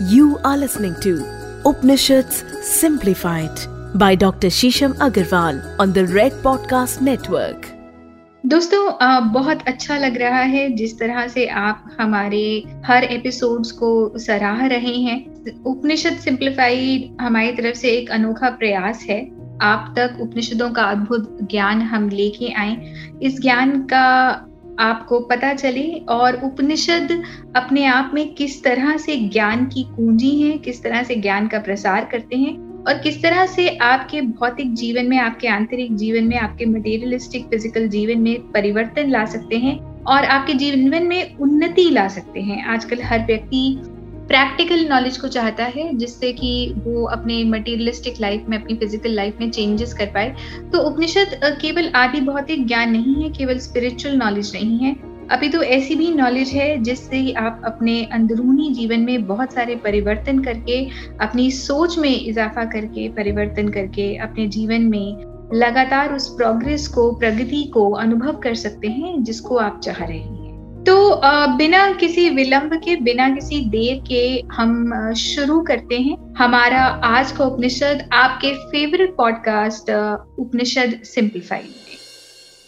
You are listening to Upanishads Simplified by Dr. Shisham Agarwal on the Red Podcast Network. दोस्तों बहुत अच्छा लग रहा है जिस तरह से आप हमारे हर एपिसोड्स को सराह रहे हैं उपनिषद सिंप्लीफाइड हमारी तरफ़ से एक अनोखा प्रयास है आप तक उपनिषदों का अद्भुत ज्ञान हम लेके आए इस ज्ञान का आपको पता चले और उपनिषद अपने आप में किस तरह से ज्ञान की कुंजी है, किस तरह से ज्ञान का प्रसार करते हैं और किस तरह से आपके भौतिक जीवन में, आपके आंतरिक जीवन में, आपके मटेरियलिस्टिक फ़िज़िकल जीवन में परिवर्तन ला सकते हैं और आपके जीवन में उन्नति ला सकते हैं। आजकल हर व्यक्ति प्रैक्टिकल नॉलेज को चाहता है, जिससे कि वो अपने मटेरियलिस्टिक लाइफ में, अपनी फ़िज़िकल लाइफ में चेंजेस कर पाए। तो उपनिषद केवल आदि भौतिक ज्ञान नहीं है, केवल स्पिरिचुअल नॉलेज नहीं है। अभी तो ऐसी भी नॉलेज है, जिससे आप अपने अंदरूनी जीवन में बहुत सारे परिवर्तन करके, अपनी सोच में इजाफा करके, परिवर्तन करके, अपने जीवन में लगातार उस प्रोग्रेस को, प्रगति को अनुभव कर सकते हैं, जिसको आप चाह रहे हैं। तो बिना किसी विलंब के, बिना किसी देर के हम शुरू करते हैं। हमारा आज का उपनिषद आपके फेवरेट पॉडकास्ट उपनिषद सिंप्लीफाइड में।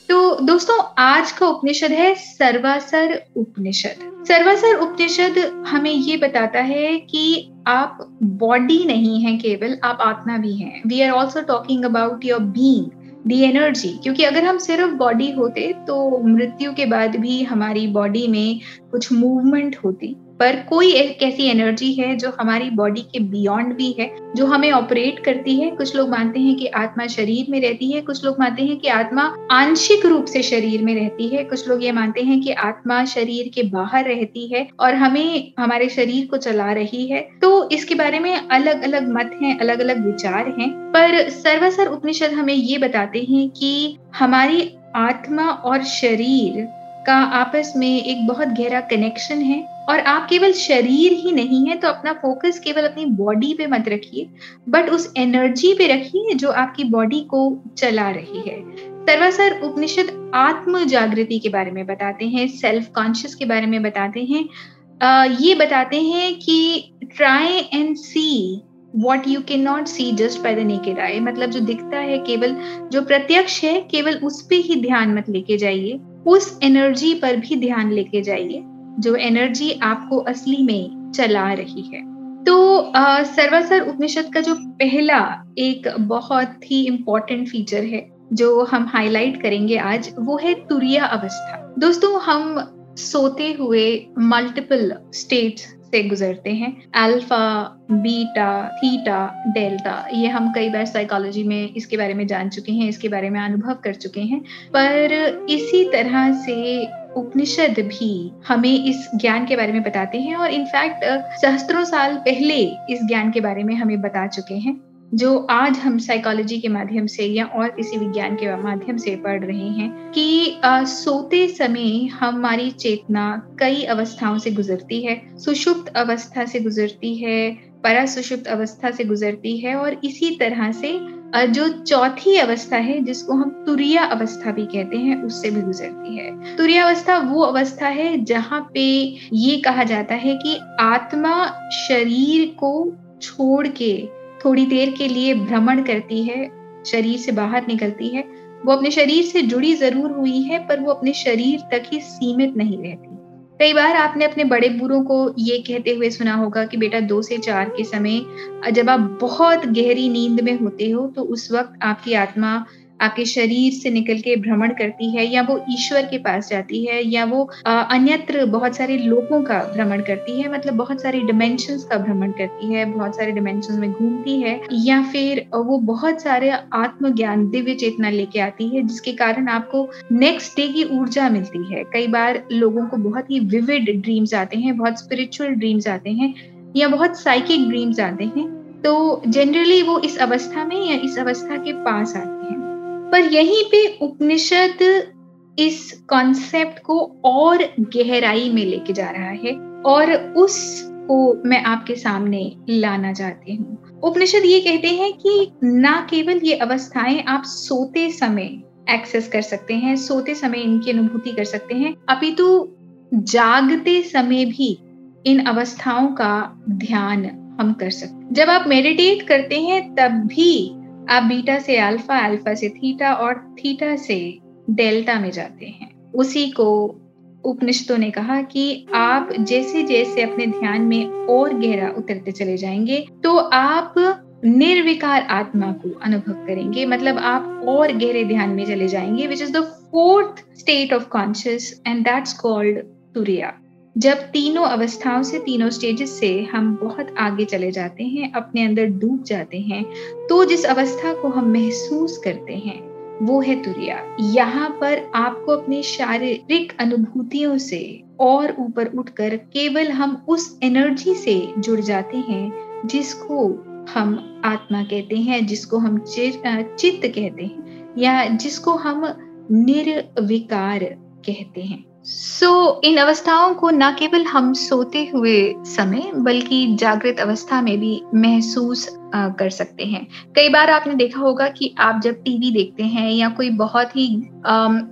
तो दोस्तों, आज का उपनिषद है सर्वासर उपनिषद। सर्वासर उपनिषद हमें ये बताता है कि आप बॉडी नहीं है केवल, आप आत्मा भी हैं। We are also talking about your being the energy क्योंकि अगर हम सिर्फ़ बॉडी होते तो मृत्यु के बाद भी हमारी बॉडी में कुछ मूवमेंट होती। पर कोई एक ऐसी एनर्जी है जो हमारी बॉडी के बियॉन्ड भी है, जो हमें ऑपरेट करती है। कुछ लोग मानते हैं कि आत्मा शरीर में रहती है, कुछ लोग मानते हैं कि आत्मा आंशिक रूप से शरीर में रहती है। कुछ लोग ये मानते हैं कि आत्मा शरीर के बाहर रहती है और हमें, हमारे शरीर को चला रही है। तो इसके बारे में अलग अलग मत हैं अलग अलग विचार हैं। पर सर्वसर उपनिषद हमें ये बताते हैं कि हमारी आत्मा और शरीर का आपस में एक बहुत गहरा कनेक्शन है। और आप केवल शरीर ही नहीं है तो अपना फोकस केवल अपनी बॉडी पे मत रखिए बट उस एनर्जी पे रखिए जो आपकी बॉडी को चला रही है। सर्वासर उपनिषद आत्म जागृति के बारे में बताते हैं सेल्फ कॉन्शियस के बारे में बताते हैं। आ, ये बताते हैं कि try and see what you can not see just by the naked eye मतलब जो दिखता है केवल जो प्रत्यक्ष है केवल उस पर ही ध्यान मत लेके जाइए उस एनर्जी पर भी ध्यान लेके जाइए। जो एनर्जी आपको असली में चला रही है। तो सर्वासर उपनिषद का जो पहला एक बहुत ही इम्पोर्टेंट फीचर है, जो हम हाईलाइट करेंगे आज, वो है तुरिया अवस्था। दोस्तों, हम सोते हुए मल्टीपल स्टेट्स से गुजरते हैं। अल्फ़ा बीटा थीटा डेल्टा ये हम कई बार साइकोलॉजी में इसके बारे में जान चुके हैं, इसके बारे में अनुभव कर चुके हैं। पर इसी तरह से उपनिषद भी हमें इस ज्ञान के बारे में बताते हैं और इनफैक्ट सहस्त्रों साल पहले इस ज्ञान के बारे में हमें बता चुके हैं जो आज हम साइकोलॉजी के माध्यम से या और किसी विज्ञान के माध्यम से पढ़ रहे हैं कि आ, सोते समय हमारी चेतना कई अवस्थाओं से गुजरती है। सुषुप्त अवस्था से गुजरती है परासुषुप्त अवस्था से गुजरती है और इसी तरह से जो चौथी अवस्था है, जिसको हम तुरिया अवस्था भी कहते हैं, उससे भी गुजरती है। तुरिया अवस्था वो अवस्था है, जहाँ पे ये कहा जाता है कि आत्मा शरीर को छोड़ के, थोड़ी देर के लिए भ्रमण करती है, शरीर से बाहर निकलती है। वो अपने शरीर से जुड़ी ज़रूर हुई है, पर वो अपने शरीर तक ही सीमित नहीं रहती। कई बार आपने अपने बड़े बूढ़ों को ये कहते हुए सुना होगा कि बेटा दो से चार के समय जब आप बहुत गहरी नींद में होते हो तो उस वक्त आपकी आत्मा आपके शरीर से निकल के भ्रमण करती है या वो ईश्वर के पास जाती है या वो अन्यत्र बहुत सारे लोगों का भ्रमण करती है मतलब बहुत सारे डिमेंशन का भ्रमण करती है, बहुत सारे डिमेंशन में घूमती है या फिर वो बहुत सारे आत्मज्ञान, दिव्य चेतना लेके आती है जिसके कारण आपको नेक्स्ट डे की ऊर्जा मिलती है। कई बार लोगों को बहुत ही विविड ड्रीम्स आते हैं, बहुत स्पिरिचुअल ड्रीम्स आते हैं या बहुत साइकिक ड्रीम्स आते हैं तो जनरली वो इस अवस्था में या इस अवस्था के पास आते हैं। पर यहीं पे उपनिषद इस कॉन्सेप्ट को और गहराई में लेके जा रहा है और उस को मैं आपके सामने लाना चाहती हूँ। उपनिषद ये कहते हैं कि ना केवल ये अवस्थाएँ आप सोते समय एक्सेस कर सकते हैं, सोते समय इनकी अनुभूति कर सकते हैं, अपितु जागते समय भी इन अवस्थाओं का ध्यान हम कर सकते हैं। जब आप मेडिटेट करते हैं, तब भी आप बीटा से अल्फ़ा अल्फ़ा से थीटा और थीटा से डेल्टा में जाते हैं। उसी को उपनिषदों ने कहा कि आप जैसे जैसे अपने ध्यान में और गहरा उतरते चले जाएँगे तो आप निर्विकार आत्मा को अनुभव करेंगे। मतलब आप और गहरे ध्यान में चले जाएँगे which is the fourth state of conscious and that's called turiya. जब तीनों अवस्थाओं से, तीनों स्टेजेस से हम बहुत आगे चले जाते हैं, अपने अंदर डूब जाते हैं तो जिस अवस्था को हम महसूस करते हैं, वो है तुरिया। यहाँ पर आपको अपनी शारीरिक अनुभूतियों से और ऊपर उठकर केवल हम उस एनर्जी से जुड़ जाते हैं, जिसको हम आत्मा कहते हैं, जिसको हम चित्त कहते हैं, या जिसको हम निर्विकार कहते हैं। सो so, इन अवस्थाओं को न केवल हम सोते हुए समय बल्कि जागृत अवस्था में भी महसूस कर सकते हैं। कई बार आपने देखा होगा कि आप जब टीवी देखते हैं या कोई बहुत ही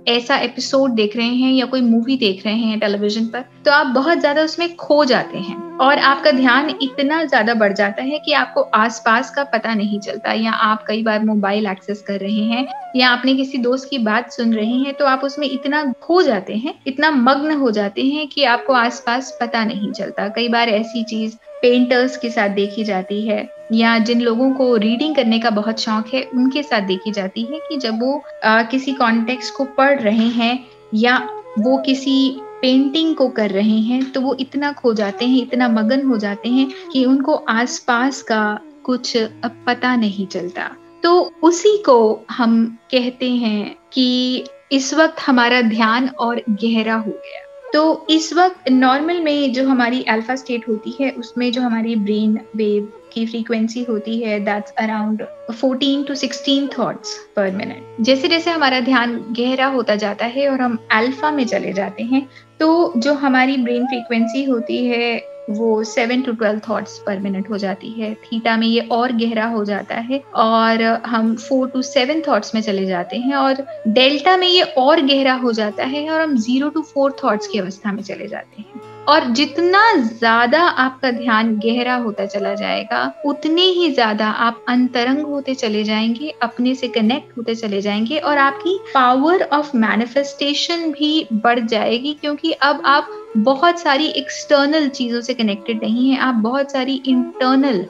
ऐसा एपिसोड देख रहे हैं या कोई मूवी देख रहे हैं टेलीविज़न पर तो आप बहुत ज़्यादा उसमें खो जाते हैं और आपका ध्यान इतना ज़्यादा बढ़ जाता है कि आपको आसपास का पता नहीं चलता या आप कई बार मोबाइल एक्सेस कर रहे हैं या आपने किसी दोस्त की बात सुन रहे हैं तो आप उसमें इतना खो जाते हैं, इतना मग्न हो जाते हैं कि आपको आसपास पता नहीं चलता। कई बार ऐसी चीज़ पेंटर्स के साथ देखी जाती है या जिन लोगों को रीडिंग करने का बहुत शौक है उनके साथ देखी जाती है कि जब वो आ, किसी कॉन्टेक्स्ट को पढ़ रहे हैं या वो किसी पेंटिंग को कर रहे हैं तो वो इतना खो जाते हैं इतना मगन हो जाते हैं कि उनको आसपास का कुछ पता नहीं चलता। तो उसी को हम कहते हैं कि इस वक्त हमारा ध्यान और गहरा हो गया। तो इस वक्त नॉर्मल में जो हमारी अल्फ़ा स्टेट होती है, उसमें जो हमारी ब्रेन वेव की फ्रीक्वेंसी होती है that's around 14 to 16 thoughts per minute जैसे जैसे हमारा ध्यान गहरा होता जाता है और हम अल्फ़ा में चले जाते हैं तो जो हमारी ब्रेन फ्रीक्वेंसी होती है वो seven to twelve thoughts per minute हो जाती है। थीटा में ये और गहरा हो जाता है और हम फोर टू सेवन थॉट्स में चले जाते हैं और डेल्टा में ये और गहरा हो जाता है और हम ज़ीरो टू फोर थॉट्स की अवस्था में चले जाते हैं। और जितना ज़्यादा आपका ध्यान गहरा होता चला जाएगा, उतने ही ज़्यादा आप अंतरंग होते चले जाएँगे, अपने से कनेक्ट होते चले जाएँगे और आपकी पावर ऑफ़ मैनिफेस्टेशन भी बढ़ जाएगी क्योंकि अब आप बहुत सारी एक्सटर्नल चीज़ों से कनेक्टेड नहीं है, आप बहुत सारी इंटरनल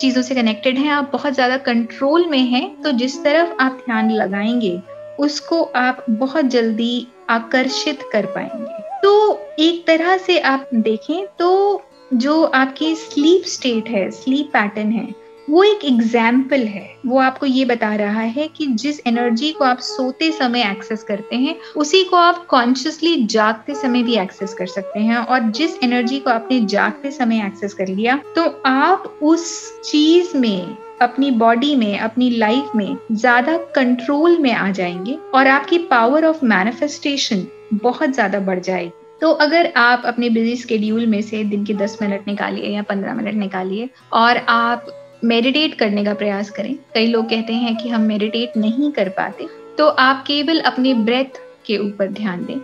चीज़ों से कनेक्टेड हैं, आप बहुत ज़्यादा कंट्रोल में हैं तो जिस तरफ़ आप ध्यान लगाएँगे, उसको आप बहुत जल्दी आकर्षित कर पाएँगे। तो एक तरह से आप देखें तो जो आपकी स्लीप स्टेट है स्लीप पैटर्न है, वो एक एग्ज़ाम्पल है। वो आपको ये बता रहा है कि जिस एनर्जी को आप सोते समय एक्सेस करते हैं, उसी को आप कॉन्शियसली जागते समय भी एक्सेस कर सकते हैं और जिस एनर्जी को आपने जागते समय एक्सेस कर लिया तो आप उस चीज़ में, अपनी बॉडी में, अपनी लाइफ में ज़्यादा कंट्रोल में आ जाएँगे और आपकी पावर ऑफ़ मैनिफेस्टेशन बहुत ज़्यादा बढ़ जाएगी। तो अगर आप अपने बिज़ी स्केड्यूल में से दिन के दस मिनट निकालिए या पंद्रह मिनट निकालिए और आप मेडिटेट करने का प्रयास करें, कई लोग कहते हैं कि हम मेडिटेट नहीं कर पाते तो आप केवल अपने ब्रेथ के ऊपर ध्यान दें।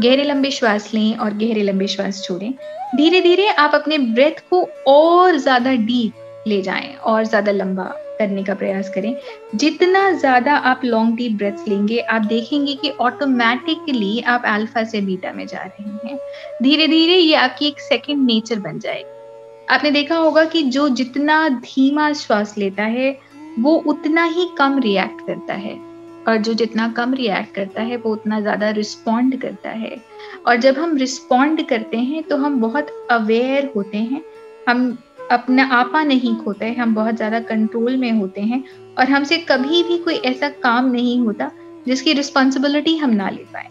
गहरे लंबे श्वास लें और गहरे लंबे श्वास छोड़ें। धीरे धीरे आप अपने ब्रेथ को और ज़्यादा डीप ले जाएँ और ज़्यादा लंबा करने का प्रयास करें। जितना ज़्यादा आप लॉन्ग डीप ब्रेथ लेंगे, आप देखेंगे कि ऑटोमेटिकली आप अल्फ़ा से बीटा में जा रहे हैं। धीरे धीरे ये आपकी एक सेकंड नेचर बन जाएगी। आपने देखा होगा कि जो जितना धीमा श्वास लेता है, वो उतना ही कम रिएक्ट करता है। और जो जितना कम रिएक्ट करता है, वो उतना ज़्यादा रिस्पॉन्ड करता है। और जब हम रिस्पॉन्ड करते हैं तो हम बहुत अवेयर होते हैं। हम अपना आपा नहीं खोते हम बहुत ज़्यादा कंट्रोल में होते हैं और हमसे कभी भी कोई ऐसा काम नहीं होता जिसकी रिस्पॉन्सिबिलिटी हम ना ले पाए।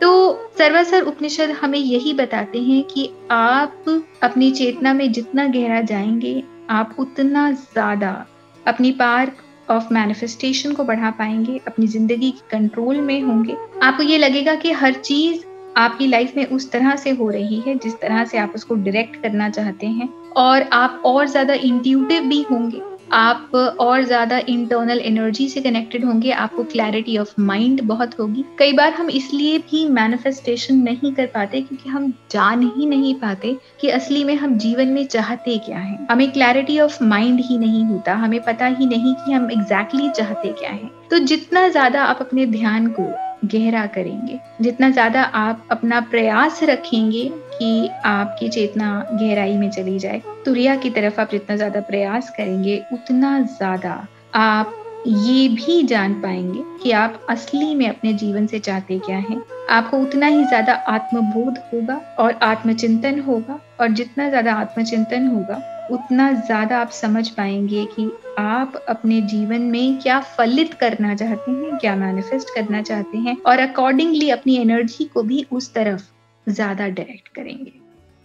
तो सर्वासर उपनिषद हमें यही बताते हैं कि आप अपनी चेतना में जितना गहरा जाएँगे, आप उतना ज़्यादा अपनी पार ऑफ़ मैनिफेस्टेशन को बढ़ा पाएँगे, अपनी ज़िंदगी के कंट्रोल में होंगे। आपको ये लगेगा कि हर चीज़ आपकी लाइफ में उस तरह से हो रही है, जिस तरह से आप उसको डायरेक्ट करना चाहते हैं। और आप और ज़्यादा इंट्यूटिव भी होंगे। आप और ज़्यादा इंटरनल एनर्जी से कनेक्टेड होंगे, आपको क्लैरिटी ऑफ़ माइंड बहुत होगी। कई बार हम इसलिए भी मैनिफेस्टेशन नहीं कर पाते क्योंकि हम जान ही नहीं पाते कि असली में हम जीवन में चाहते क्या है। हमें क्लैरिटी ऑफ़ माइंड ही नहीं होता, हमें पता ही नहीं कि हम एग्जैक्टली exactly चाहते क्या है। तो जितना ज़्यादा आप अपने ध्यान को गहरा करेंगे। जितना ज़्यादा आप अपना प्रयास रखेंगे कि आपकी चेतना गहराई में चली जाए, तुरिया की तरफ़ आप जितना ज़्यादा प्रयास करेंगे, उतना ज़्यादा आप ये भी जान पाएँगे कि आप असली में अपने जीवन से चाहते क्या हैं। आपको उतना ही ज़्यादा आत्मबोध होगा और आत्मचिंतन होगा और जितना ज़्यादा आत्मचिंतन होगा उतना ज़्यादा आप समझ पाएँगे कि आप अपने जीवन में क्या फलित करना चाहते हैं, क्या मैनिफेस्ट करना चाहते हैं और अकॉर्डिंगली अपनी एनर्जी को भी उस तरफ़ ज़्यादा डायरेक्ट करेंगे।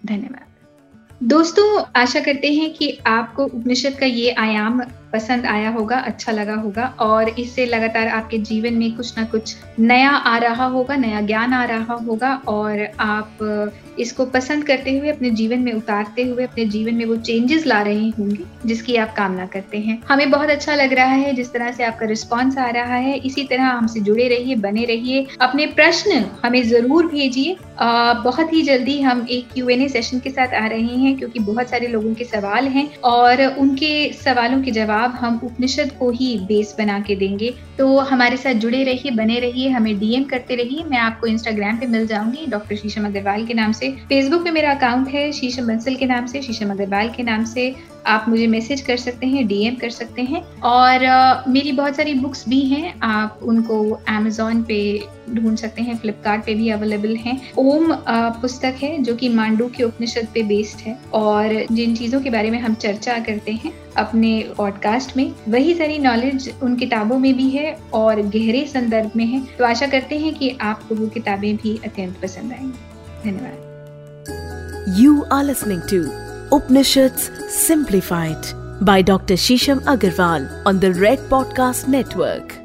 धन्यवाद। दोस्तों, आशा करते हैं कि आपको उपनिषद का ये आयाम पसंद आया होगा अच्छा लगा होगा और इससे लगातार आपके जीवन में कुछ ना कुछ नया आ रहा होगा, नया ज्ञान आ रहा होगा और आप इसको पसंद करते हुए, अपने जीवन में उतारते हुए, अपने जीवन में वो चेंजेस ला रहे होंगे, जिसकी आप कामना करते हैं। हमें बहुत अच्छा लग रहा है, जिस तरह से आपका रिस्पॉन्स आ रहा है, इसी तरह हमसे जुड़े रहिए, बने रहिए, अपने प्रश्न हमें ज़रूर भेजिए। बहुत ही जल्दी हम एक क्यू सेशन के साथ आ रहे हैं, क्योंकि बहुत सारे लोगों के सवाल हैं और उनके सवालों के जवाब हम उपनिषद को ही बेस बना के देंगे। तो हमारे साथ जुड़े रहिए, बने रहिए, हमें डीएम करते रहिए। मैं आपको इंस्टाग्राम पे मिल जाऊँगी डॉक्टर शीशम अग्रवाल के नाम से। फेसबुक पे मेरा अकाउंट है शीशम बंसल के नाम से, शीशम अग्रवाल के नाम से। आप मुझे मैसेज कर सकते हैं डीएम कर सकते हैं। और uh, मेरी बहुत सारी बुक्स भी हैं। आप उनको अमेजोन पे ढूंढ सकते हैं फ्लिपकार्ट पे भी अवेलेबल हैं। ओम पुस्तक है जो कि मांडू के उपनिषद पे बेस्ड है। और जिन चीज़ों के बारे में हम चर्चा करते हैं अपने पॉडकास्ट में वही सारी नॉलेज उन किताबों में भी है और गहरे संदर्भ में है। तो आशा करते हैं कि आपको वो किताबें भी अत्यंत पसंद आएँगी। धन्यवाद। You are listening to Upanishads Simplified by Dr. Shisham Agarwal on the Red Podcast Network.